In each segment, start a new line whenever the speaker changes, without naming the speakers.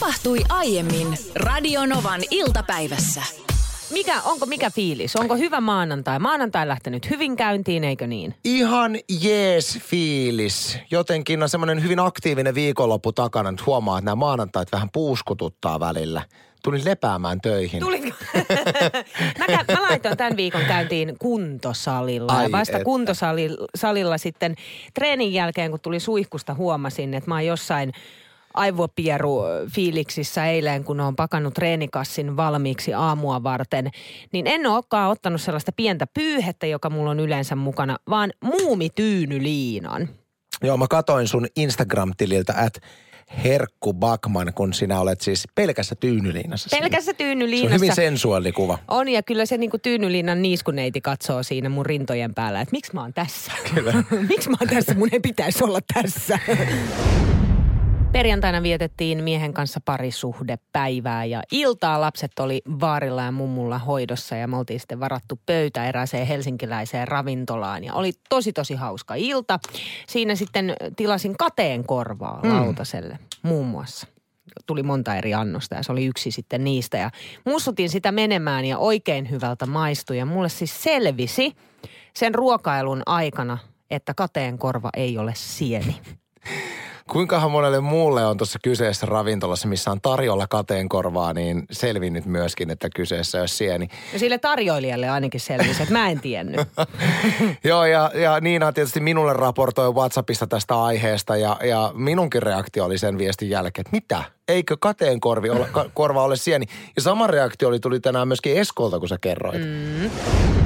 Tapahtui aiemmin Radionovan iltapäivässä.
Mikä, onko mikä fiilis? Onko hyvä maanantai? Maanantai lähtenyt hyvin käyntiin, eikö niin?
Ihan jees fiilis. Jotenkin on semmoinen hyvin aktiivinen viikonloppu takana. Nyt huomaa, että nämä maanantait vähän puuskututtaa välillä. Tulin lepäämään töihin.
Tulinko? mä, kä- mä laitoin tämän viikon käyntiin kuntosalilla.
Ai
ja vasta
että.
kuntosalilla sitten treenin jälkeen, kun tuli suihkusta, huomasin, että mä oon jossain aivopieru fiiliksissä eilen, kun on pakannut treenikassin valmiiksi aamua varten, niin en olekaan ottanut sellaista pientä pyyhettä, joka mulla on yleensä mukana, vaan muumityynyliinan.
Joo, mä katoin sun Instagram-tililtä, että Herkku Bakman, kun sinä olet siis pelkässä tyynyliinassa.
Pelkässä
Se on
tyynyliinassa.
hyvin sensuaalikuva.
On ja kyllä se niinku tyynylinnan niiskuneiti katsoo siinä mun rintojen päällä, että miksi mä oon tässä? miksi mä oon tässä? Mun ei pitäisi olla tässä. Perjantaina vietettiin miehen kanssa parisuhdepäivää ja iltaa lapset oli vaarilla ja mummulla hoidossa ja me oltiin sitten varattu pöytä erääseen helsinkiläiseen ravintolaan ja oli tosi tosi hauska ilta. Siinä sitten tilasin kateen korvaa lautaselle muun muassa tuli monta eri annosta ja se oli yksi sitten niistä. Ja mussutin sitä menemään ja oikein hyvältä maistui. Ja mulle siis selvisi sen ruokailun aikana, että kateen korva ei ole sieni.
Kuinkahan monelle muulle on tuossa kyseessä ravintolassa, missä on tarjolla kateenkorvaa, niin selvinnyt myöskin, että kyseessä olisi sieni.
Ja sille tarjoilijalle ainakin selvisi, että mä en tiennyt.
Joo, ja, ja Niina tietysti minulle raportoi WhatsAppista tästä aiheesta, ja, ja minunkin reaktio oli sen viestin jälkeen, että mitä? Eikö kateenkorvi ole, ka, korva ole sieni? Ja sama reaktio oli, tuli tänään myöskin Eskolta, kun sä kerroit. Mm.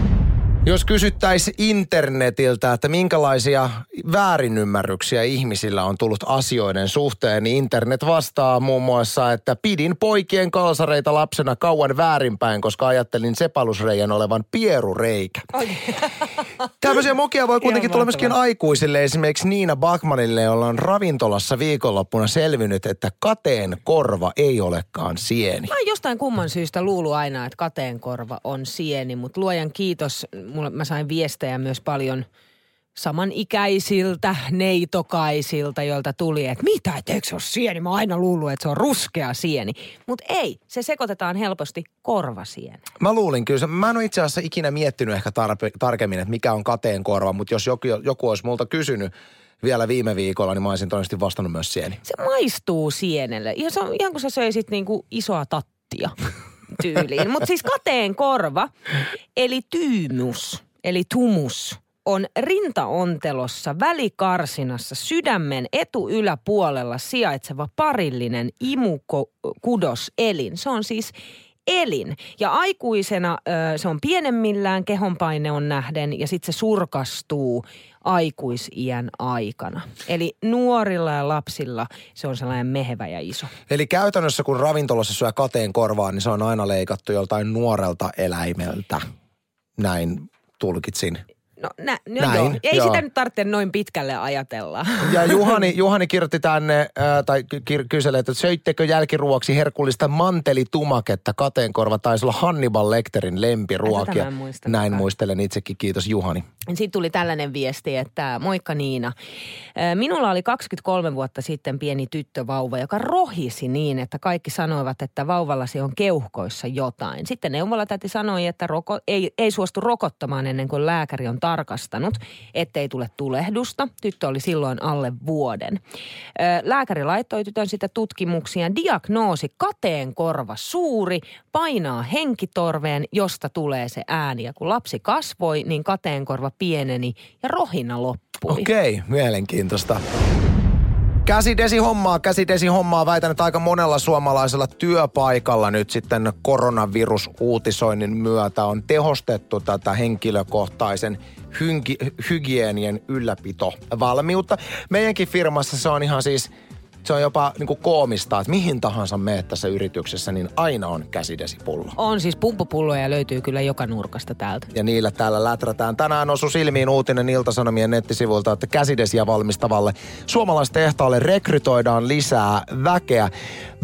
Jos kysyttäisiin internetiltä, että minkälaisia väärinymmärryksiä ihmisillä on tullut asioiden suhteen, niin internet vastaa muun muassa, että pidin poikien kalsareita lapsena kauan väärinpäin, koska ajattelin sepalusreijän olevan pierureikä. Tämmöisiä mokia voi kuitenkin tulla myöskin aikuisille. Esimerkiksi Niina Bakmanille, jolla on ravintolassa viikonloppuna selvinnyt, että kateen korva ei olekaan sieni.
Mä jostain kumman syystä luullut aina, että kateenkorva on sieni, mutta luojan kiitos, mulla, mä sain viestejä myös paljon samanikäisiltä neitokaisilta, joilta tuli, että mitä, et eikö se ole sieni? Mä oon aina luullut, että se on ruskea sieni. Mutta ei, se sekoitetaan helposti korvasieneen.
Mä luulin kyllä. Mä en ole itse asiassa ikinä miettinyt ehkä tarpe, tarkemmin, että mikä on kateen korva, mutta jos joku, joku olisi multa kysynyt vielä viime viikolla, niin mä olisin todennäköisesti vastannut myös sieni.
Se maistuu sienelle. Ihan, se on, ihan kuin sä söisit niinku isoa tattia tyyliin. Mutta siis kateen korva, eli tyymus, eli tumus, on rintaontelossa välikarsinassa sydämen etuyläpuolella sijaitseva parillinen imukudoselin. Se on siis elin. Ja aikuisena ö, se on pienemmillään, kehonpaine on nähden ja sitten se surkastuu aikuisiän aikana. Eli nuorilla ja lapsilla se on sellainen mehevä ja iso.
Eli käytännössä kun ravintolassa syö kateen korvaa, niin se on aina leikattu joltain nuorelta eläimeltä. Näin tulkitsin.
No, nä, no
Näin,
joo. Ei
joo.
sitä nyt tarvitse noin pitkälle ajatella.
Ja Juhani, Juhani kirjoitti tänne, ää, tai ky- ky- kyselee, että söittekö jälkiruoksi herkullista mantelitumaketta? Kateenkorva taisi olla Hannibal Lecterin lempiruokia. Näin muistelen itsekin, kiitos Juhani.
Sitten tuli tällainen viesti, että moikka Niina. Minulla oli 23 vuotta sitten pieni tyttövauva, joka rohisi niin, että kaikki sanoivat, että vauvallasi on keuhkoissa jotain. Sitten neuvolatäti sanoi, että roko, ei, ei suostu rokottamaan ennen kuin lääkäri on tarkastanut, ettei tule tulehdusta. Tyttö oli silloin alle vuoden. Lääkäri laittoi tytön sitä tutkimuksia. Diagnoosi kateen korva suuri, painaa henkitorveen, josta tulee se ääni. Ja kun lapsi kasvoi, niin kateenkorva pieneni ja rohina loppui.
Okei, mielenkiintoista. Käsidesi hommaa, käsidesi hommaa. Väitän, että aika monella suomalaisella työpaikalla nyt sitten koronavirusuutisoinnin myötä on tehostettu tätä henkilökohtaisen hygienien ylläpito valmiutta. Meidänkin firmassa se on ihan siis, se on jopa niin kuin koomista, että mihin tahansa meet tässä yrityksessä, niin aina on käsidesipullo.
On siis pumppupulloja löytyy kyllä joka nurkasta täältä.
ja niillä täällä läträtään. Tänään osu silmiin uutinen Iltasanomien nettisivuilta, että käsidesiä valmistavalle suomalaistehtaalle rekrytoidaan lisää väkeä.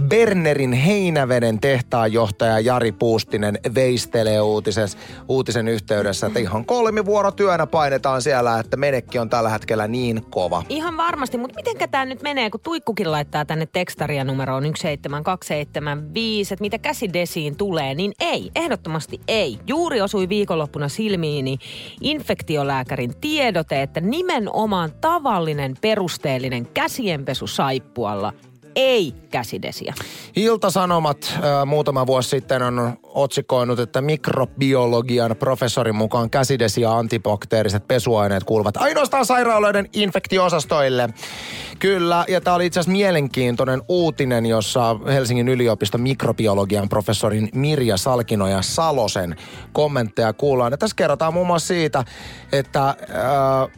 Bernerin Heinäveden tehtaanjohtaja Jari Puustinen veistelee uutises, uutisen yhteydessä, että ihan kolmivuorotyönä painetaan siellä, että menekki on tällä hetkellä niin kova.
Ihan varmasti, mutta miten tämä nyt menee, kun tuikkukin Annikin laittaa tänne tekstaria numeroon 17275, että mitä käsidesiin tulee, niin ei, ehdottomasti ei. Juuri osui viikonloppuna silmiini infektiolääkärin tiedote, että nimenomaan tavallinen perusteellinen käsienpesu saippualla ei käsidesiä.
Ilta-Sanomat äh, muutama vuosi sitten on otsikoinut, että mikrobiologian professorin mukaan käsidesi ja antibakteeriset pesuaineet kuuluvat ainoastaan sairaaloiden infektiosastoille. Kyllä, ja tämä oli itse asiassa mielenkiintoinen uutinen, jossa Helsingin yliopiston mikrobiologian professorin Mirja Salkinoja Salosen kommentteja kuullaan. Ja tässä kerrotaan muun muassa siitä, että äh,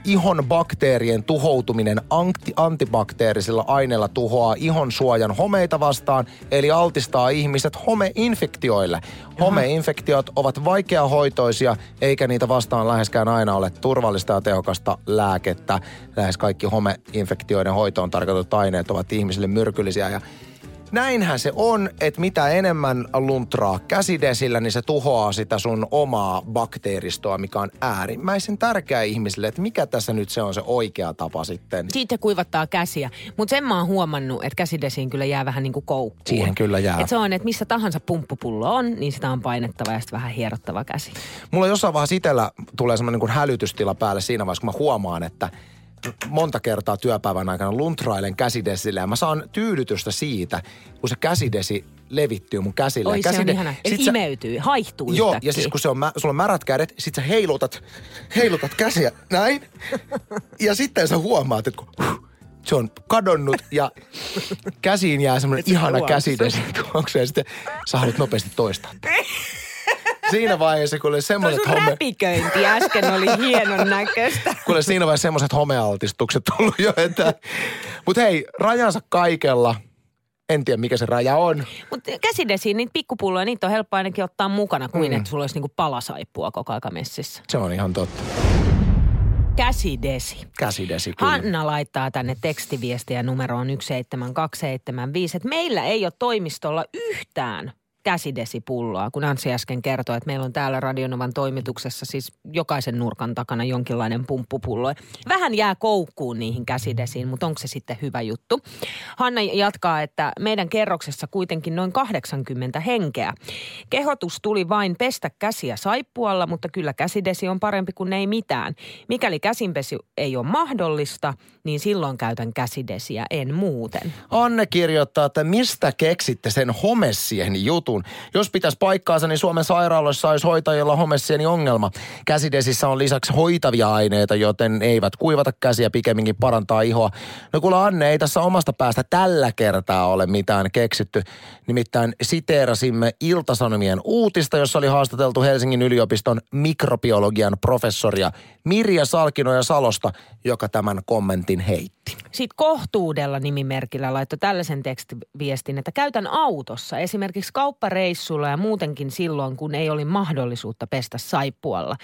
ihon bakteerien tuhoutuminen anti- antibakteerisilla aineilla tuhoaa ihon suojan homeita vastaan, eli altistaa ihmiset homeinfektioille. Homeinfektiot ovat vaikeahoitoisia, eikä niitä vastaan läheskään aina ole turvallista ja tehokasta lääkettä. Lähes kaikki homeinfektioiden hoitoon tarkoitut aineet ovat ihmisille myrkyllisiä ja Näinhän se on, että mitä enemmän luntraa käsidesillä, niin se tuhoaa sitä sun omaa bakteeristoa, mikä on äärimmäisen tärkeä ihmisille. Että mikä tässä nyt se on se oikea tapa sitten.
Siitä kuivattaa käsiä. Mutta sen mä oon huomannut, että käsidesiin kyllä jää vähän niin kuin koukkuun.
Siihen kyllä jää.
Et se on, että missä tahansa pumppupullo on, niin sitä on painettava ja sitten vähän hierottava käsi.
Mulla jossain vaiheessa itsellä tulee semmoinen niin hälytystila päälle siinä vaiheessa, kun mä huomaan, että monta kertaa työpäivän aikana luntrailen käsidesillä ja mä saan tyydytystä siitä, kun se käsidesi levittyy mun käsille.
Oi,
ja
se on
sit sä-
imeytyy, haihtuu
Joo,
yhtäkkiä.
ja siis kun se on, mä, sulla on märät kädet, sit sä heilutat, heilutat käsiä näin. Ja sitten sä huomaat, että kun huh, se on kadonnut ja käsiin jää semmoinen ihana käsidesi tuoksu ja sitten sä haluat nopeasti toistaa. Siinä vaiheessa, kun oli
Tuo
semmoiset home...
räpiköinti äsken oli hienon näköistä.
Kuule siinä vaiheessa semmoiset homealtistukset tullut jo, että... Mutta hei, rajansa kaikella. En tiedä, mikä se raja on.
Mutta käsidesiin niitä pikkupulloja, niitä on helppo ainakin ottaa mukana kuin mm. että sulla olisi niinku palasaippua koko aika messissä.
Se on ihan totta.
Käsidesi.
Käsidesi kyllä.
Hanna laittaa tänne tekstiviestiä numeroon 17275, että meillä ei ole toimistolla yhtään käsidesipulloa, kun Anssi äsken kertoi, että meillä on täällä Radionovan toimituksessa siis jokaisen nurkan takana jonkinlainen pumppupullo. Vähän jää koukkuun niihin käsidesiin, mutta onko se sitten hyvä juttu? Hanna jatkaa, että meidän kerroksessa kuitenkin noin 80 henkeä. Kehotus tuli vain pestä käsiä saippualla, mutta kyllä käsidesi on parempi kuin ei mitään. Mikäli käsinpesi ei ole mahdollista, niin silloin käytän käsidesiä, en muuten.
Anne kirjoittaa, että mistä keksitte sen homessieni jutun? Jos pitäisi paikkaansa, niin Suomen sairaaloissa olisi hoitajilla homessieni ongelma. Käsidesissä on lisäksi hoitavia aineita, joten eivät kuivata käsiä, pikemminkin parantaa ihoa. No kuule Anne, ei tässä omasta päästä tällä kertaa ole mitään keksitty. Nimittäin siteerasimme Iltasanomien uutista, jossa oli haastateltu Helsingin yliopiston mikrobiologian professoria Mirja Salkinoja Salosta, joka tämän kommentin heitti.
Sitten kohtuudella nimimerkillä laittoi tällaisen tekstiviestin, että käytän autossa esimerkiksi kauppareissulla ja muutenkin silloin, kun ei oli mahdollisuutta pestä saippualla.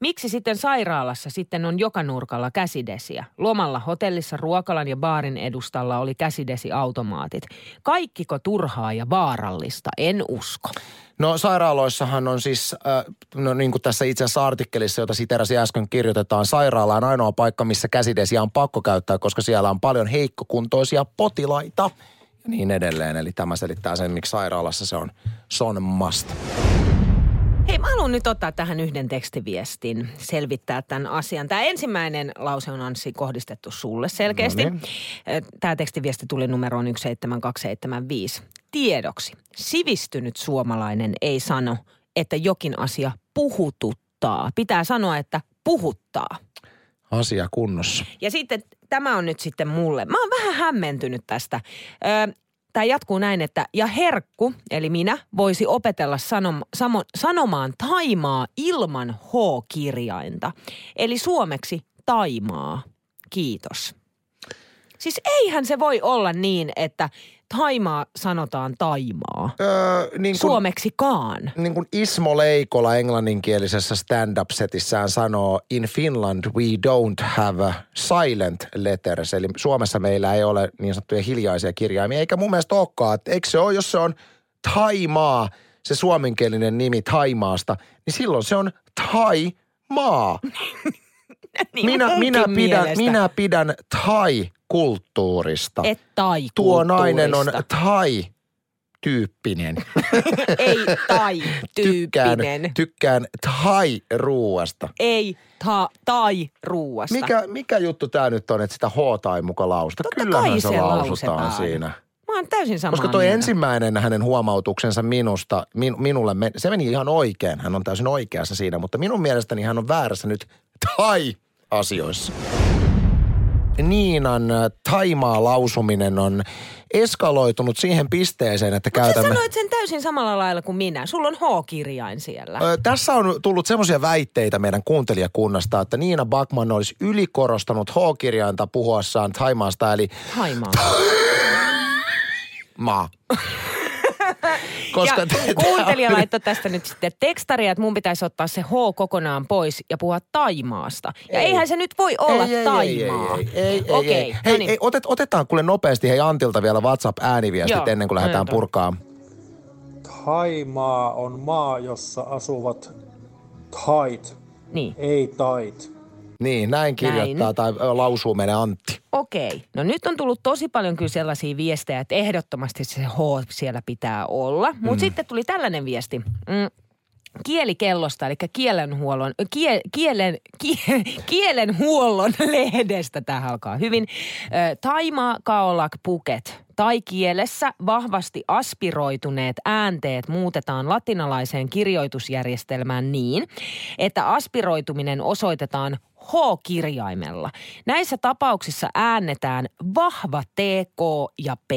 Miksi sitten sairaalassa sitten on joka nurkalla käsidesiä? Lomalla hotellissa ruokalan ja baarin edustalla oli käsidesiautomaatit. Kaikkiko turhaa ja vaarallista? En usko.
No sairaaloissahan on siis, äh, no niin kuin tässä itse asiassa artikkelissa, jota siterasin äsken kirjoitetaan, sairaala on ainoa paikka, missä käsidesiä on pakko käyttää, koska siellä on paljon heikkokuntoisia potilaita ja niin edelleen. Eli tämä selittää sen, miksi sairaalassa se on, se on must.
Hei, mä haluan nyt ottaa tähän yhden tekstiviestin, selvittää tämän asian. Tämä ensimmäinen lause on Anssi kohdistettu sulle selkeästi.
No niin.
Tämä tekstiviesti tuli numeroon 17275. Tiedoksi, sivistynyt suomalainen ei sano, että jokin asia puhututtaa. Pitää sanoa, että puhuttaa.
Asia kunnossa.
Ja sitten tämä on nyt sitten mulle. Mä oon vähän hämmentynyt tästä. Ö, Tämä jatkuu näin, että ja herkku, eli minä, voisi opetella sanom, samo, sanomaan taimaa ilman H-kirjainta. Eli suomeksi taimaa. Kiitos. Siis eihän se voi olla niin, että taimaa sanotaan taimaa.
Öö, niin kuin,
Suomeksikaan.
niin kuin Ismo Leikola englanninkielisessä stand-up-setissään sanoo, in Finland we don't have a silent letters. Eli Suomessa meillä ei ole niin sanottuja hiljaisia kirjaimia, eikä mun mielestä olekaan. Että Eikö se ole, jos se on Taimaa, se suomenkielinen nimi Taimaasta, niin silloin se on Tai-maa.
Niin
minä, minä, pidän,
mielestä.
minä pidän thai-kulttuurista.
Et tai
Tuo nainen on
kulttuurista.
thai-tyyppinen.
Ei tai
tykkään,
tyyppinen.
tykkään thai-ruuasta.
Ei ta, tai ruuasta.
Mikä, mikä juttu tämä nyt on, että sitä h tai muka lausuta?
Totta
Kyllähän
kai
se,
se
lausutaan siinä.
Mä oon täysin samaa
Koska toi
mieltä.
ensimmäinen hänen huomautuksensa minusta, min, minulle, men- se meni ihan oikein. Hän on täysin oikeassa siinä, mutta minun mielestäni hän on väärässä nyt tai-asioissa. Niinan äh, Taimaa lausuminen on eskaloitunut siihen pisteeseen, että
Sä
käytämme...
sanoit sen täysin samalla lailla kuin minä. Sulla on H-kirjain siellä.
Ö, Tässä on tullut semmoisia väitteitä meidän kuuntelijakunnasta, että Niina Bakman olisi ylikorostanut H-kirjainta puhuessaan Taimaasta, eli
Haimaa.
Maa. Koska
ja
te-
kuuntelija
on-
laittoi tästä nyt sitten tekstaria, että mun pitäisi ottaa se H kokonaan pois ja puhua Taimaasta. Ja
Ei.
eihän se nyt voi olla
ei, ei,
Taimaa.
Ei, ei, ei, ei,
Okei,
ei.
no
Hei,
niin.
ei otet, otetaan kuule nopeasti hei Antilta vielä WhatsApp-ääniviestit
Joo,
ennen kuin lähdetään
otetaan.
purkaa.
Thaimaa on maa, jossa asuvat thait,
Niin.
ei tait.
Niin, näin kirjoittaa
Näin.
tai lausuu meidän Antti.
Okei. No nyt on tullut tosi paljon kyllä sellaisia viestejä, että ehdottomasti se H siellä pitää olla. Mutta
Mm.
sitten tuli tällainen viesti. Mm, kielikellosta, eli kielenhuollon, kie, kielen, kie, kielenhuollon lehdestä. Tämä alkaa hyvin. Taima Kaolak Puket. Tai kielessä vahvasti aspiroituneet äänteet muutetaan latinalaiseen kirjoitusjärjestelmään niin, että aspiroituminen osoitetaan H-kirjaimella. Näissä tapauksissa äännetään vahva T, K ja P.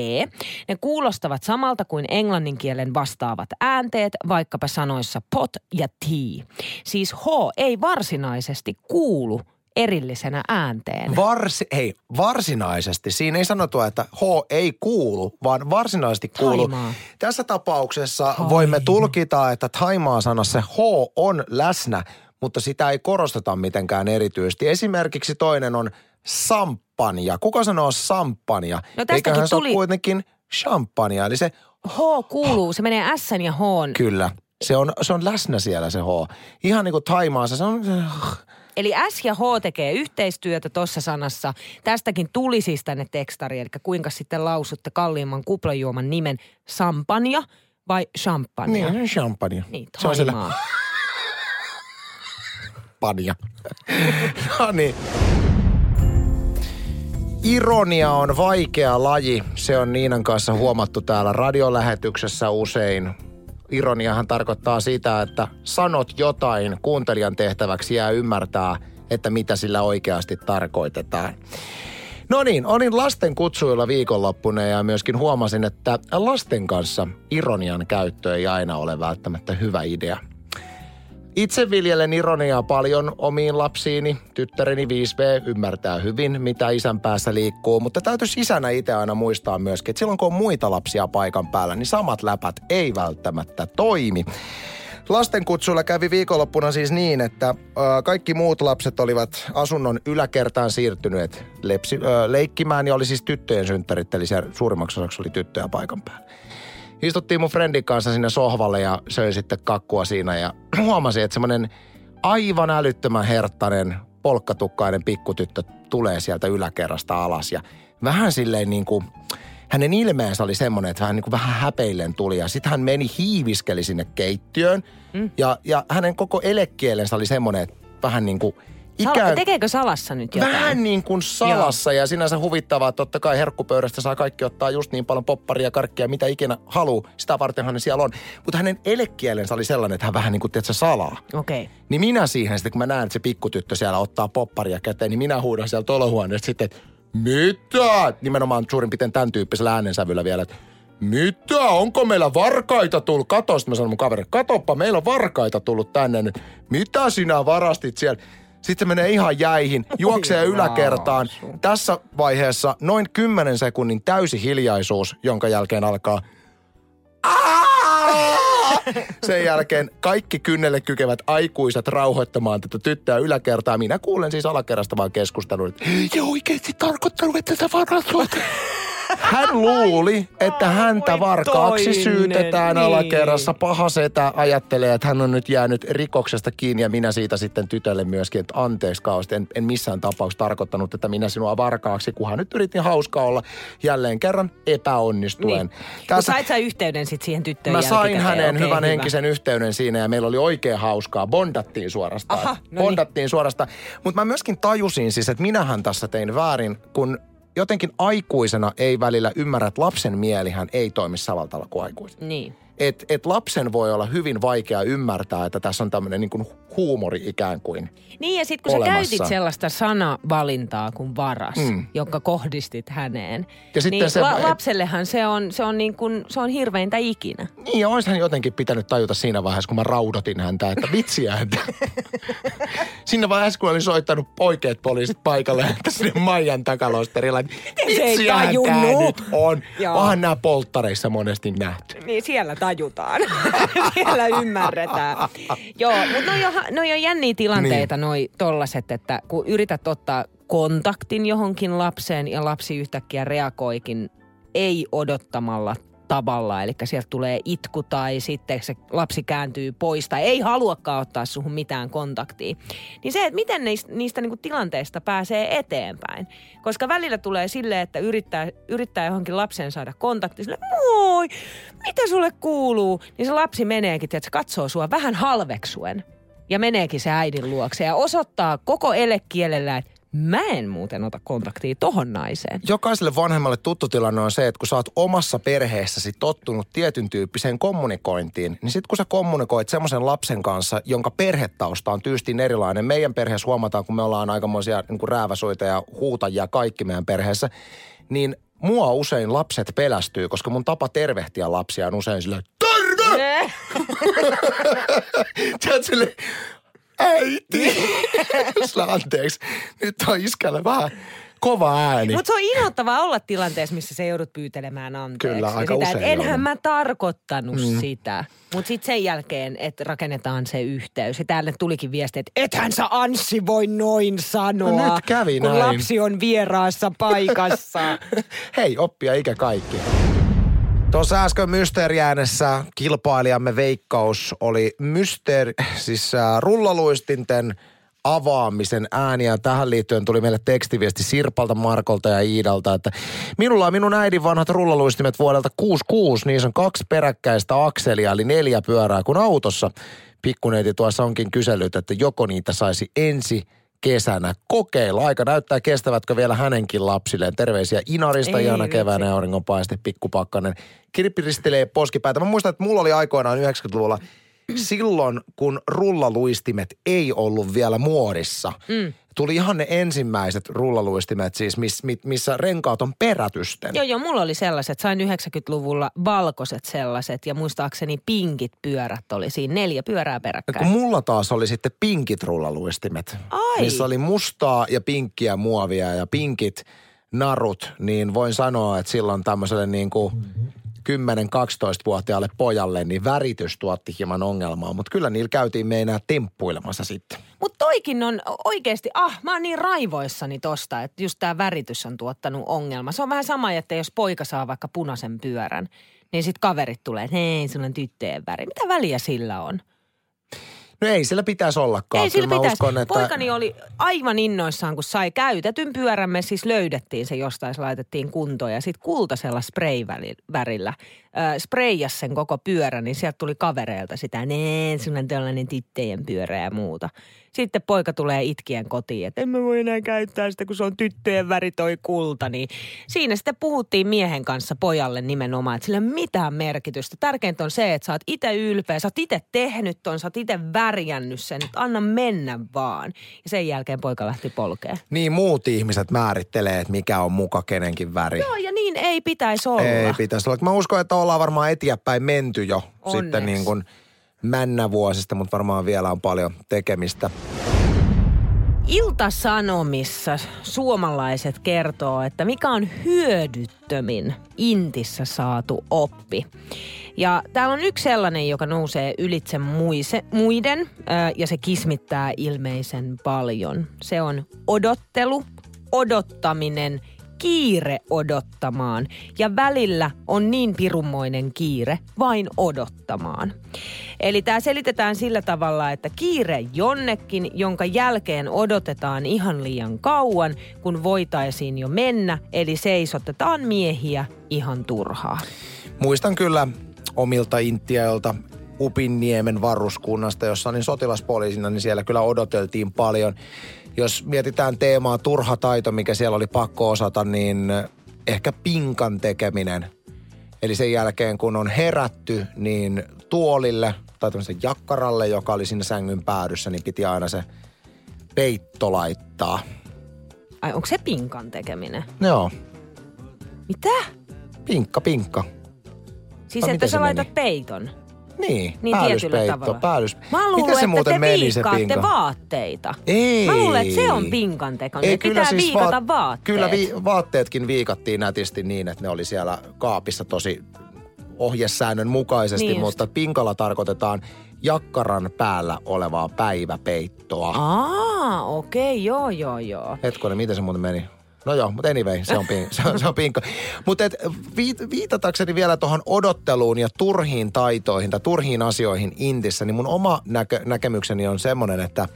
Ne kuulostavat samalta kuin englannin kielen vastaavat äänteet, vaikkapa sanoissa pot ja tea. Siis H ei varsinaisesti kuulu erillisenä äänteen.
Varsi, hei, varsinaisesti. Siinä ei sanota, että H ei kuulu, vaan varsinaisesti kuulu.
Taimaa.
Tässä tapauksessa voimme tulkita, että Taimaa sanassa se H on läsnä, mutta sitä ei korosteta mitenkään erityisesti. Esimerkiksi toinen on sampanja. Kuka sanoo sampanja?
No
Eiköhän se
tuli-
ole kuitenkin champagnea, eli se
H kuuluu, se menee S ja H.
Kyllä. Se on, se on läsnä siellä se H. Ihan niin kuin Taimaassa, se on...
Eli S ja H tekee yhteistyötä tuossa sanassa. Tästäkin tuli siis tänne tekstari, eli kuinka sitten lausutte kalliimman kuplajuoman nimen sampanja vai champagne?
Niin, champagne.
Niin,
se on siellä Panja. no niin. Ironia on vaikea laji. Se on Niinan kanssa huomattu täällä radiolähetyksessä usein. Ironiahan tarkoittaa sitä, että sanot jotain, kuuntelijan tehtäväksi jää ymmärtää, että mitä sillä oikeasti tarkoitetaan. No niin, olin lasten kutsuilla viikonloppuna ja myöskin huomasin, että lasten kanssa ironian käyttö ei aina ole välttämättä hyvä idea. Itse viljelen ironiaa paljon omiin lapsiini. Tyttäreni 5V ymmärtää hyvin, mitä isän päässä liikkuu, mutta täytyisi isänä itse aina muistaa myöskin, että silloin kun on muita lapsia paikan päällä, niin samat läpät ei välttämättä toimi. Lastenkutsuilla kävi viikonloppuna siis niin, että ö, kaikki muut lapset olivat asunnon yläkertaan siirtyneet lepsi, ö, leikkimään ja oli siis tyttöjen synttärit, eli siellä suurimmaksi osaksi oli tyttöjä paikan päällä. Istuttiin mun friendin kanssa sinne sohvalle ja söin sitten kakkua siinä ja huomasin, että semmoinen aivan älyttömän herttainen, polkkatukkainen pikkutyttö tulee sieltä yläkerrasta alas ja vähän silleen niin kuin, hänen ilmeensä oli semmoinen, että vähän niin kuin vähän häpeillen tuli ja sitten hän meni hiiviskeli sinne keittiöön mm. ja, ja hänen koko elekielensä oli semmoinen, että vähän niin kuin
Sal-
ikään,
tekeekö salassa nyt jotain?
Vähän niin kuin salassa ja sinänsä huvittavaa, että totta kai herkkupöydästä saa kaikki ottaa just niin paljon popparia, karkkia, mitä ikinä haluu. Sitä vartenhan ne siellä on. Mutta hänen elekielensä oli sellainen, että hän vähän niin kuin, tiedätkö, salaa.
Okei. Okay.
Niin minä siihen sitten, kun mä näen, että se pikkutyttö siellä ottaa popparia käteen, niin minä huudan sieltä olohuoneesta sitten, että mitä? Nimenomaan suurin piirtein tämän tyyppisellä äänensävyllä vielä, että mitä? Onko meillä varkaita tullut? Kato, sitten mä sanon mun kaverille, katoppa, meillä on varkaita tullut tänne nyt. Mitä sinä varastit siellä? Sitten menee ihan jäihin, juoksee yläkertaan. Tässä vaiheessa noin 10 sekunnin täysi hiljaisuus, jonka jälkeen alkaa Aa! Sen jälkeen kaikki kynnelle kykevät aikuiset rauhoittamaan tätä tyttöä yläkertaa. Minä kuulen siis alakerrasta vaan keskustelun, että ei oikeasti tarkoittanut, että sä varastoit. Hän luuli, että häntä varkaaksi syytetään
niin.
alakerrassa. Paha setä ajattelee, että hän on nyt jäänyt rikoksesta kiinni ja minä siitä sitten tytölle myöskin, että anteeksi. En, en missään tapauksessa tarkoittanut, että minä sinua varkaaksi, kunhan nyt yritin hauskaa olla jälleen kerran epäonnistuen.
Niin. Kun sait sä yhteyden sit siihen tyttöön
Mä sain hänen
Okei,
hyvän
hyvä.
henkisen yhteyden siinä ja meillä oli oikein hauskaa. Bondattiin suorastaan.
Aha, no niin.
Bondattiin suorastaan. Mutta mä myöskin tajusin siis, että minähän tässä tein väärin, kun jotenkin aikuisena ei välillä ymmärrä, että lapsen mielihän ei toimi samalla tavalla kuin aikuisen.
Niin.
Et, et lapsen voi olla hyvin vaikea ymmärtää, että tässä on tämmöinen niin kuin huumori ikään kuin.
Niin ja sitten kun
Olemassa.
sä käytit sellaista sanavalintaa kuin varas,
Mm.
jonka kohdistit häneen,
Ja sitten
niin
se-
la- lapsellehan se on, se on, niin kuin, se on hirveintä ikinä.
Niin ja olisi hän jotenkin pitänyt tajuta siinä vaiheessa, kun mä raudotin häntä, että vitsiä häntä. siinä vaiheessa, kun olin soittanut oikeat poliisit paikalle, että sinne Maijan takalosterilla, että
tajunnut?
nyt on.
Joo.
Onhan nämä polttareissa monesti nähty.
Niin siellä tajutaan. siellä ymmärretään. Joo, mutta noi on, noi on jänniä tilanteita, niin. noi tollaset, että kun yrität ottaa kontaktin johonkin lapseen ja lapsi yhtäkkiä reagoikin ei odottamalla tavalla. Eli sieltä tulee itku tai sitten se lapsi kääntyy pois tai ei haluakaan ottaa suhun mitään kontaktia. Niin se, että miten niistä, niistä niinku tilanteista pääsee eteenpäin. Koska välillä tulee silleen, että yrittää, yrittää johonkin lapseen saada kontakti. Sille, moi, mitä sulle kuuluu? Niin se lapsi meneekin, että se katsoo sua vähän halveksuen. Ja meneekin se äidin luokse ja osoittaa koko elekielellä, että mä en muuten ota kontaktia tohon naiseen.
Jokaiselle vanhemmalle tuttu tilanne on se, että kun sä oot omassa perheessäsi tottunut tietyn tyyppiseen kommunikointiin, niin sitten kun sä kommunikoit semmoisen lapsen kanssa, jonka perhetausta on tyystin erilainen. Meidän perheessä huomataan, kun me ollaan aikamoisia niin rääväsoita ja huutajia kaikki meidän perheessä, niin mua usein lapset pelästyy, koska mun tapa tervehtiä lapsia on usein silleen, terve! Äiti! Sillä anteeksi, nyt on iskällä vähän kova ääni.
Mutta se on inhottavaa olla tilanteessa, missä sä joudut pyytelemään anteeksi.
Kyllä, aika
sitä,
usein
että enhän mä tarkoittanut mm. sitä. Mutta sitten sen jälkeen, että rakennetaan se yhteys. Ja täällä tulikin viesti, että ethän sä Anssi voi noin sanoa.
No nyt kävi
kun
näin.
lapsi on vieraassa paikassa.
Hei, oppia ikä kaikki. Tuossa äsken mysteeriäänessä kilpailijamme Veikkaus oli mysteeri, siis äh, rullaluistinten avaamisen ääniä. Tähän liittyen tuli meille tekstiviesti Sirpalta, Markolta ja Iidalta, että minulla on minun äidin vanhat rullaluistimet vuodelta 66. Niissä on kaksi peräkkäistä akselia, eli neljä pyörää kuin autossa. Pikkuneiti tuossa onkin kysellyt, että joko niitä saisi ensi kesänä kokeilla. Aika näyttää, kestävätkö vielä hänenkin lapsilleen. Terveisiä Inarista,
Ei
ihana
vitsi.
keväinen auringonpaiste, pikkupakkanen. Kirppiristelee poskipäätä. Mä muistan, että mulla oli aikoinaan 90-luvulla silloin, kun rullaluistimet ei ollut vielä muodissa. Mm. Tuli ihan ne ensimmäiset rullaluistimet siis, miss, mi- missä renkaat on perätysten.
joo, joo, mulla oli sellaiset. Sain 90-luvulla valkoiset sellaiset ja muistaakseni pinkit pyörät oli siinä. Neljä pyörää peräkkäin.
kun mulla taas oli sitten pinkit rullaluistimet,
Ai.
missä oli mustaa ja pinkkiä muovia ja pinkit narut, niin voin sanoa, että silloin tämmöiselle niin kuin 10-12-vuotiaalle pojalle, niin väritys tuotti hieman ongelmaa. Mutta kyllä niillä käytiin meinaa temppuilemassa sitten.
Mutta toikin on oikeasti, ah, mä oon niin raivoissani tosta, että just tämä väritys on tuottanut ongelma. Se on vähän sama, että jos poika saa vaikka punaisen pyörän, niin sitten kaverit tulee, että hei, sulla on tyttöjen väri. Mitä väliä sillä on?
No ei sillä pitäisi ollakaan.
Ei sillä
Kyllä
pitäisi.
uskon, että...
Poikani oli aivan innoissaan, kun sai käytetyn pyörämme, siis löydettiin se jostain, se laitettiin kuntoon ja sitten kultaisella spray-värillä äh, spreijas sen koko pyörän, niin sieltä tuli kavereilta sitä, nee, sulla on tällainen tyttöjen pyörä ja muuta. Sitten poika tulee itkien kotiin, että en mä voi enää käyttää sitä, kun se on tyttöjen väri toi kulta. Niin siinä sitten puhuttiin miehen kanssa pojalle nimenomaan, että sillä ei ole mitään merkitystä. Tärkeintä on se, että sä oot itse ylpeä, sä oot itse tehnyt ton, sä oot itse värjännyt sen, että anna mennä vaan. Ja sen jälkeen poika lähti polkeen.
Niin muut ihmiset määrittelee, että mikä on muka kenenkin väri.
Joo, ja niin ei pitäisi olla.
Ei pitäisi olla. Mä uskon, että ollaan varmaan eteenpäin menty jo
Onneksi.
sitten niin kuin männävuosista, mutta varmaan vielä on paljon tekemistä.
Iltasanomissa suomalaiset kertoo, että mikä on hyödyttömin intissä saatu oppi. Ja täällä on yksi sellainen, joka nousee ylitse muise, muiden ja se kismittää ilmeisen paljon. Se on odottelu, odottaminen, kiire odottamaan ja välillä on niin pirummoinen kiire vain odottamaan. Eli tämä selitetään sillä tavalla, että kiire jonnekin, jonka jälkeen odotetaan ihan liian kauan, kun voitaisiin jo mennä, eli seisotetaan miehiä ihan turhaa.
Muistan kyllä omilta intiailta Upinniemen varuskunnasta, jossa olin sotilaspoliisina, niin siellä kyllä odoteltiin paljon. Jos mietitään teemaa turha taito, mikä siellä oli pakko osata, niin ehkä pinkan tekeminen. Eli sen jälkeen, kun on herätty, niin tuolille tai tämmöisen jakkaralle, joka oli siinä sängyn päädyssä, niin piti aina se peitto laittaa.
Ai onko se pinkan tekeminen?
Joo,
Mitä?
pinkka, pinkka.
Siis
No,
että sä laitat
meni?
peiton?
Niin,
Niin
päällyspeitto, päällys...
Mä luulen,
Miten se
että
muuten
te
meni se pinka?
vaatteita.
Ei.
Mä luulen, että se on pinkan tekoinen. Pitää viikata
vaat-
vaatteet.
Kyllä vi- vaatteetkin viikattiin nätisti niin, että ne oli siellä kaapissa tosi ohjesäännön mukaisesti,
Niin just.
mutta pinkalla tarkoitetaan jakkaran päällä olevaa päiväpeittoa.
Aa, okei, okay, joo, joo, joo.
Hetkonen, miten se muuten meni? No joo, mutta anyway, se on, pin, se on, se on pinkka. Mutta viit, viitatakseni vielä tuohon odotteluun ja turhiin taitoihin tai turhiin asioihin Intissä, niin mun oma näkö, näkemykseni on semmoinen, että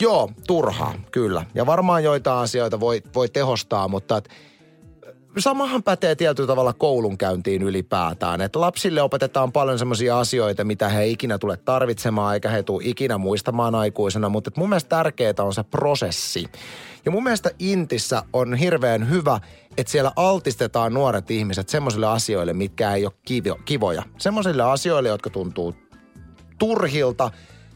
joo, turhaa, kyllä. Ja varmaan joitain asioita voi, voi tehostaa, mutta et, samahan pätee tietyllä tavalla koulunkäyntiin ylipäätään. Että lapsille opetetaan paljon semmoisia asioita, mitä he ikinä tule tarvitsemaan, eikä he tule ikinä muistamaan aikuisena. Mutta mun mielestä tärkeää on se prosessi. Ja mun mielestä Intissä on hirveän hyvä, että siellä altistetaan nuoret ihmiset semmoisille asioille, mitkä ei ole kivo, kivoja. Semmoisille asioille, jotka tuntuu turhilta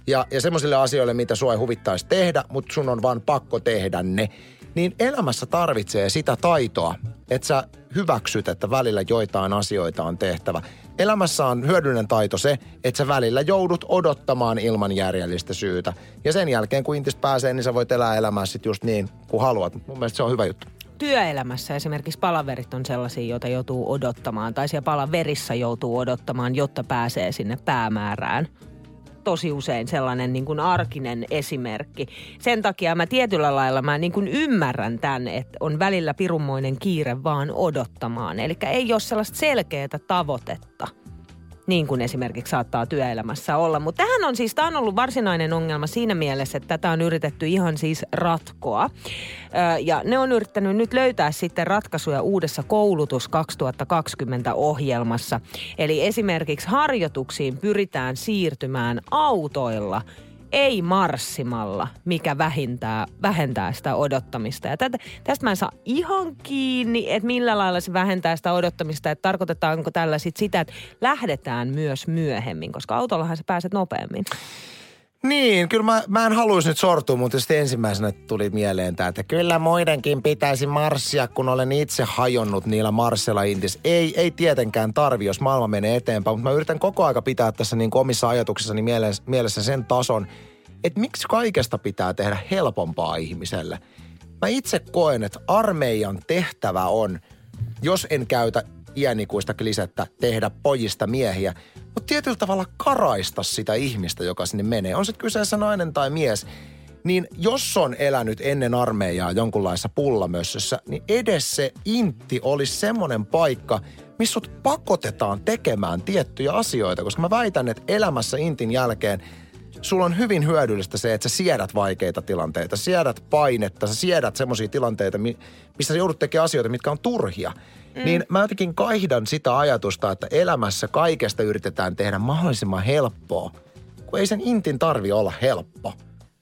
ja, ja semmoisille asioille, mitä sua ei huvittaisi tehdä, mutta sun on vaan pakko tehdä ne. Niin elämässä tarvitsee sitä taitoa, että sä hyväksyt, että välillä joitain asioita on tehtävä. Elämässä on hyödyllinen taito se, että sä välillä joudut odottamaan ilman järjellistä syytä. Ja sen jälkeen, kun intistä pääsee, niin sä voit elää elämää sit just niin kuin haluat. Mun mielestä se on hyvä juttu.
Työelämässä esimerkiksi palaverit on sellaisia, joita joutuu odottamaan. Tai siellä palaverissa joutuu odottamaan, jotta pääsee sinne päämäärään. Tosi usein sellainen niin kuin arkinen esimerkki. Sen takia mä tietyllä lailla mä niin kuin ymmärrän tämän, että on välillä pirummoinen kiire vaan odottamaan. Eli ei ole sellaista selkeää tavoitetta niin kuin esimerkiksi saattaa työelämässä olla. Mutta tähän on siis, tämä on ollut varsinainen ongelma siinä mielessä, että tätä on yritetty ihan siis ratkoa. Ja ne on yrittänyt nyt löytää sitten ratkaisuja uudessa koulutus 2020 ohjelmassa. Eli esimerkiksi harjoituksiin pyritään siirtymään autoilla ei marssimalla, mikä vähentää, vähentää sitä odottamista. Ja tätä, tästä mä en saa ihan kiinni, että millä lailla se vähentää sitä odottamista, että tarkoitetaanko tällä sit sitä, että lähdetään myös myöhemmin, koska autollahan sä pääset nopeammin.
Niin, kyllä mä, mä en haluaisi nyt sortua, mutta sitten ensimmäisenä tuli mieleen tämä, että kyllä muidenkin pitäisi marssia, kun olen itse hajonnut niillä marsseilla intis. Ei, ei tietenkään tarvi, jos maailma menee eteenpäin, mutta mä yritän koko aika pitää tässä niin omissa ajatuksissani mielessä sen tason, että miksi kaikesta pitää tehdä helpompaa ihmiselle. Mä itse koen, että armeijan tehtävä on, jos en käytä iänikuista klisettä, tehdä pojista miehiä, mutta tietyllä tavalla karaista sitä ihmistä, joka sinne menee. On se kyseessä nainen tai mies, niin jos on elänyt ennen armeijaa jonkunlaisessa pullamössössä, niin edes se intti olisi semmoinen paikka, missä sut pakotetaan tekemään tiettyjä asioita. Koska mä väitän, että elämässä intin jälkeen sulla on hyvin hyödyllistä se, että sä siedät vaikeita tilanteita, siedät painetta, sä siedät semmoisia tilanteita, mi- missä sä joudut tekemään asioita, mitkä on turhia. Mm. Niin mä jotenkin kaihdan sitä ajatusta, että elämässä kaikesta yritetään tehdä mahdollisimman helppoa, kun ei sen intin tarvi olla helppo.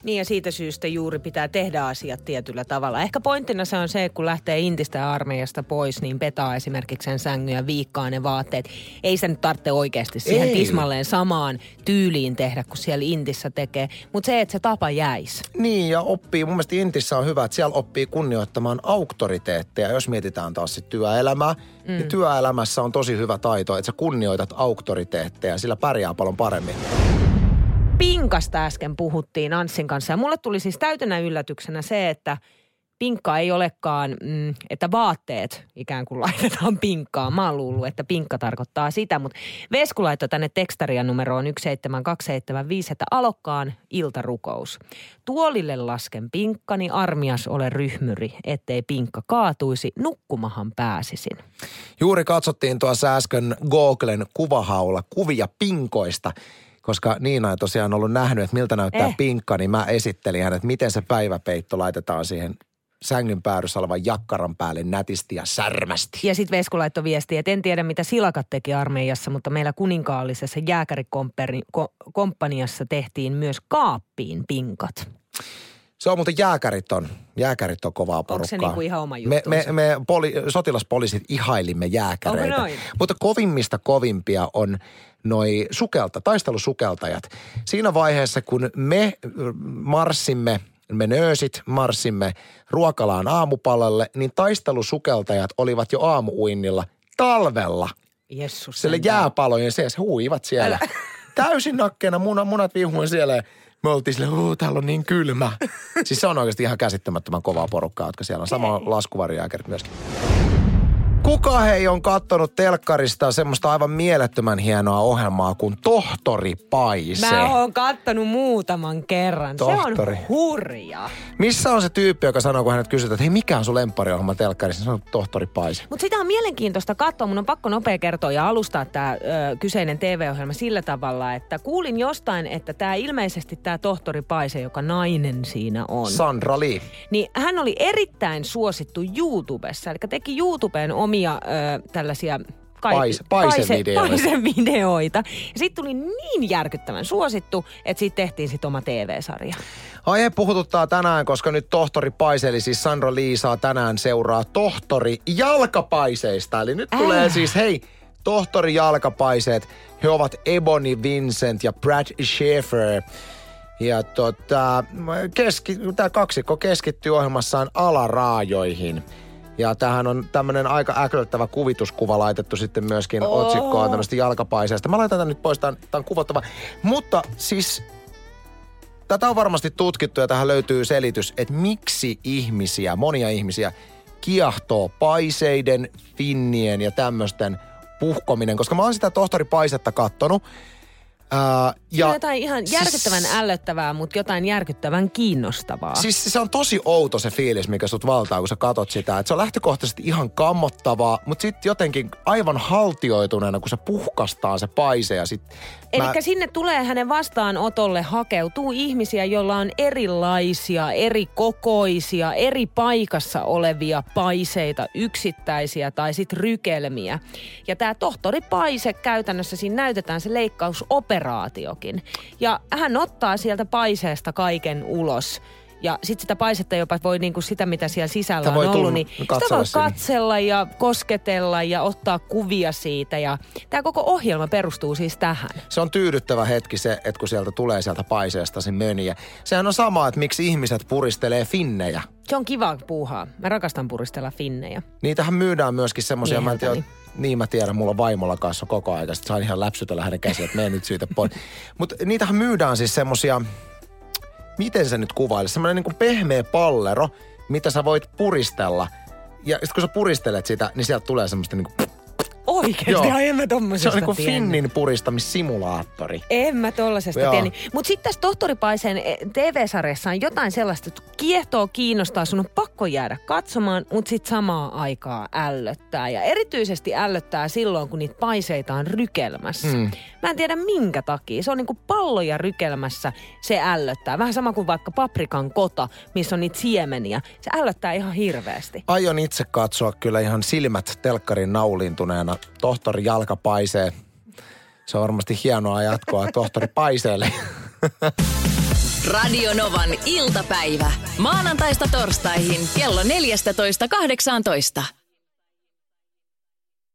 Niin ja siitä syystä juuri pitää tehdä asiat tietyllä tavalla. Ehkä pointtina se on se, että kun lähtee intistä ja armeijasta pois, niin petaa esimerkiksi sen sängyn ja viikkaa ne vaatteet. Ei se nyt tarvitse oikeasti siihen
Ei.
tismalleen samaan tyyliin tehdä, kun siellä intissä tekee. Mutta se, että se tapa jäisi.
Niin, ja oppii, mun mielestä Intissä on hyvä, että siellä oppii kunnioittamaan auktoriteetteja. Jos mietitään taas sit työelämää, mm. niin työelämässä on tosi hyvä taito, että sä kunnioitat auktoriteetteja, sillä pärjää paljon paremmin.
Pinkasta äsken puhuttiin Anssin kanssa ja mulle tuli siis täytenä yllätyksenä se, että pinkka ei olekaan, mm, että vaatteet ikään kuin laitetaan pinkkaan. Mä oon luullut, että pinkka tarkoittaa sitä, mutta Vesku laittoi tänne tekstarian numeroon 17275, että alokkaan iltarukous. Tuolille lasken pinkkani, armias ole ryhmyri, ettei pinkka kaatuisi, nukkumahan pääsisin.
Juuri katsottiin tuossa äsken Googlen kuvahaula kuvia pinkoista koska Niina ei tosiaan ollut nähnyt, että miltä näyttää eh. pinkka, niin mä esittelin hänet, miten se päiväpeitto laitetaan siihen sängyn päädyssä olevan jakkaran päälle nätisti ja särmästi.
Ja sitten Vesku laittoi viestiä, että en tiedä mitä silakat teki armeijassa, mutta meillä kuninkaallisessa jääkärikomppaniassa tehtiin myös kaappiin pinkat.
Se on muuten jääkärit on, jääkärit on kovaa porukkaa. Onko
se niinku ihan oma
Me, me, me poli, sotilaspoliisit ihailimme jääkäreitä. Mutta kovimmista kovimpia on noi sukelta, taistelusukeltajat. Siinä vaiheessa, kun me marssimme – me nöösit marssimme ruokalaan aamupalalle, niin taistelusukeltajat olivat jo aamuuinnilla talvella.
Jessus.
Siellä jääpalojen sees huivat siellä. Älä. Täysin nakkeena, munat, munat vihuin siellä me oltiin silleen, täällä on niin kylmä. siis se on oikeasti ihan käsittämättömän kovaa porukkaa, jotka siellä on. Sama laskuvarjääkärit myöskin. Kuka hei on kattonut telkkarista semmoista aivan mielettömän hienoa ohjelmaa kuin Tohtori Paise?
Mä oon kattonut muutaman kerran. Tohtori. Se on hurja.
Missä on se tyyppi, joka sanoo, kun hänet kysytään, että hei mikä on sun lemppariohjelma telkkarissa? Se on Tohtori Paise.
Mutta sitä on mielenkiintoista katsoa. Mun on pakko nopea kertoa ja alustaa tämä kyseinen TV-ohjelma sillä tavalla, että kuulin jostain, että tämä ilmeisesti tämä Tohtori Paise, joka nainen siinä on.
Sandra Lee.
Niin hän oli erittäin suosittu YouTubessa. Eli teki YouTubeen omia ö, tällaisia
Pais, paise-videoita.
Paise-videoita. Ja sitten tuli niin järkyttävän suosittu, että siitä tehtiin sitten oma TV-sarja.
Aihe puhututtaa tänään, koska nyt tohtori Paise, eli siis Sandro Liisaa tänään seuraa tohtori jalkapaiseista. Eli nyt tulee äh. siis, hei, tohtori jalkapaiseet. He ovat Ebony Vincent ja Brad Schaefer. Ja tota, keski, tämä kaksikko keskittyy ohjelmassaan alaraajoihin – ja tähän on tämmöinen aika äklöttävä kuvituskuva laitettu sitten myöskin oh. otsikkoon tämmöistä jalkapaiseesta. Mä laitan tämän nyt pois, tämän, tämän kuvottava. Mutta siis tätä on varmasti tutkittu ja tähän löytyy selitys, että miksi ihmisiä, monia ihmisiä kiehtoo paiseiden, finnien ja tämmöisten puhkominen. Koska mä oon sitä tohtori Paisetta kattonut
Uh, ja on jotain ihan siis- järkyttävän siis, ällöttävää, mutta jotain järkyttävän kiinnostavaa.
Siis se on tosi outo se fiilis, mikä sut valtaa, kun sä katot sitä. Et se on lähtökohtaisesti ihan kammottavaa, mutta sitten jotenkin aivan haltioituneena, kun se puhkastaa se paise ja sitten
Eli mä... sinne tulee hänen vastaanotolle hakeutuu ihmisiä, joilla on erilaisia, eri kokoisia, eri paikassa olevia paiseita, yksittäisiä tai sitten rykelmiä. Ja tämä tohtori Paise käytännössä siinä näytetään se leikkausoperaatiokin. Ja hän ottaa sieltä paiseesta kaiken ulos ja sitten sitä paisetta jopa voi niinku sitä, mitä siellä sisällä on ollut, niin sitä voi sinne. katsella ja kosketella ja ottaa kuvia siitä. Ja tämä koko ohjelma perustuu siis tähän.
Se on tyydyttävä hetki se, että kun sieltä tulee sieltä paiseesta se möniä. Sehän on sama, että miksi ihmiset puristelee finnejä.
Se on kiva puuhaa. Mä rakastan puristella finnejä.
Niitähän myydään myöskin semmoisia, mä en tiedä, niin mä tiedän, mulla vaimolla kanssa koko ajan. Sitten saan ihan läpsytellä hänen käsiä, että mene nyt siitä pois. Mutta niitähän myydään siis semmoisia miten se nyt kuvailisi, semmoinen niin kuin pehmeä pallero, mitä sä voit puristella. Ja sitten kun sä puristelet sitä, niin sieltä tulee semmoista niin kuin
Oikeesti, ai en mä
Se on niinku Finnin puristamissimulaattori.
En mä tollasesta tiedä. Mutta sitten tässä Tohtori Paiseen eh, TV-sarjassa on jotain sellaista, että kiehtoo, kiinnostaa, sun on pakko jäädä katsomaan, mutta sitten samaa aikaa ällöttää. Ja erityisesti ällöttää silloin, kun niitä paiseita on rykelmässä. Mm. Mä en tiedä minkä takia. Se on niinku palloja rykelmässä, se ällöttää. Vähän sama kuin vaikka paprikan kota, missä on niitä siemeniä. Se ällöttää ihan hirveästi.
Aion itse katsoa kyllä ihan silmät telkkarin naulintuneena aina tohtori jalka paisee. Se on varmasti hienoa jatkoa tohtori Paiseelle.
Radio Novan iltapäivä. Maanantaista torstaihin kello 14.18.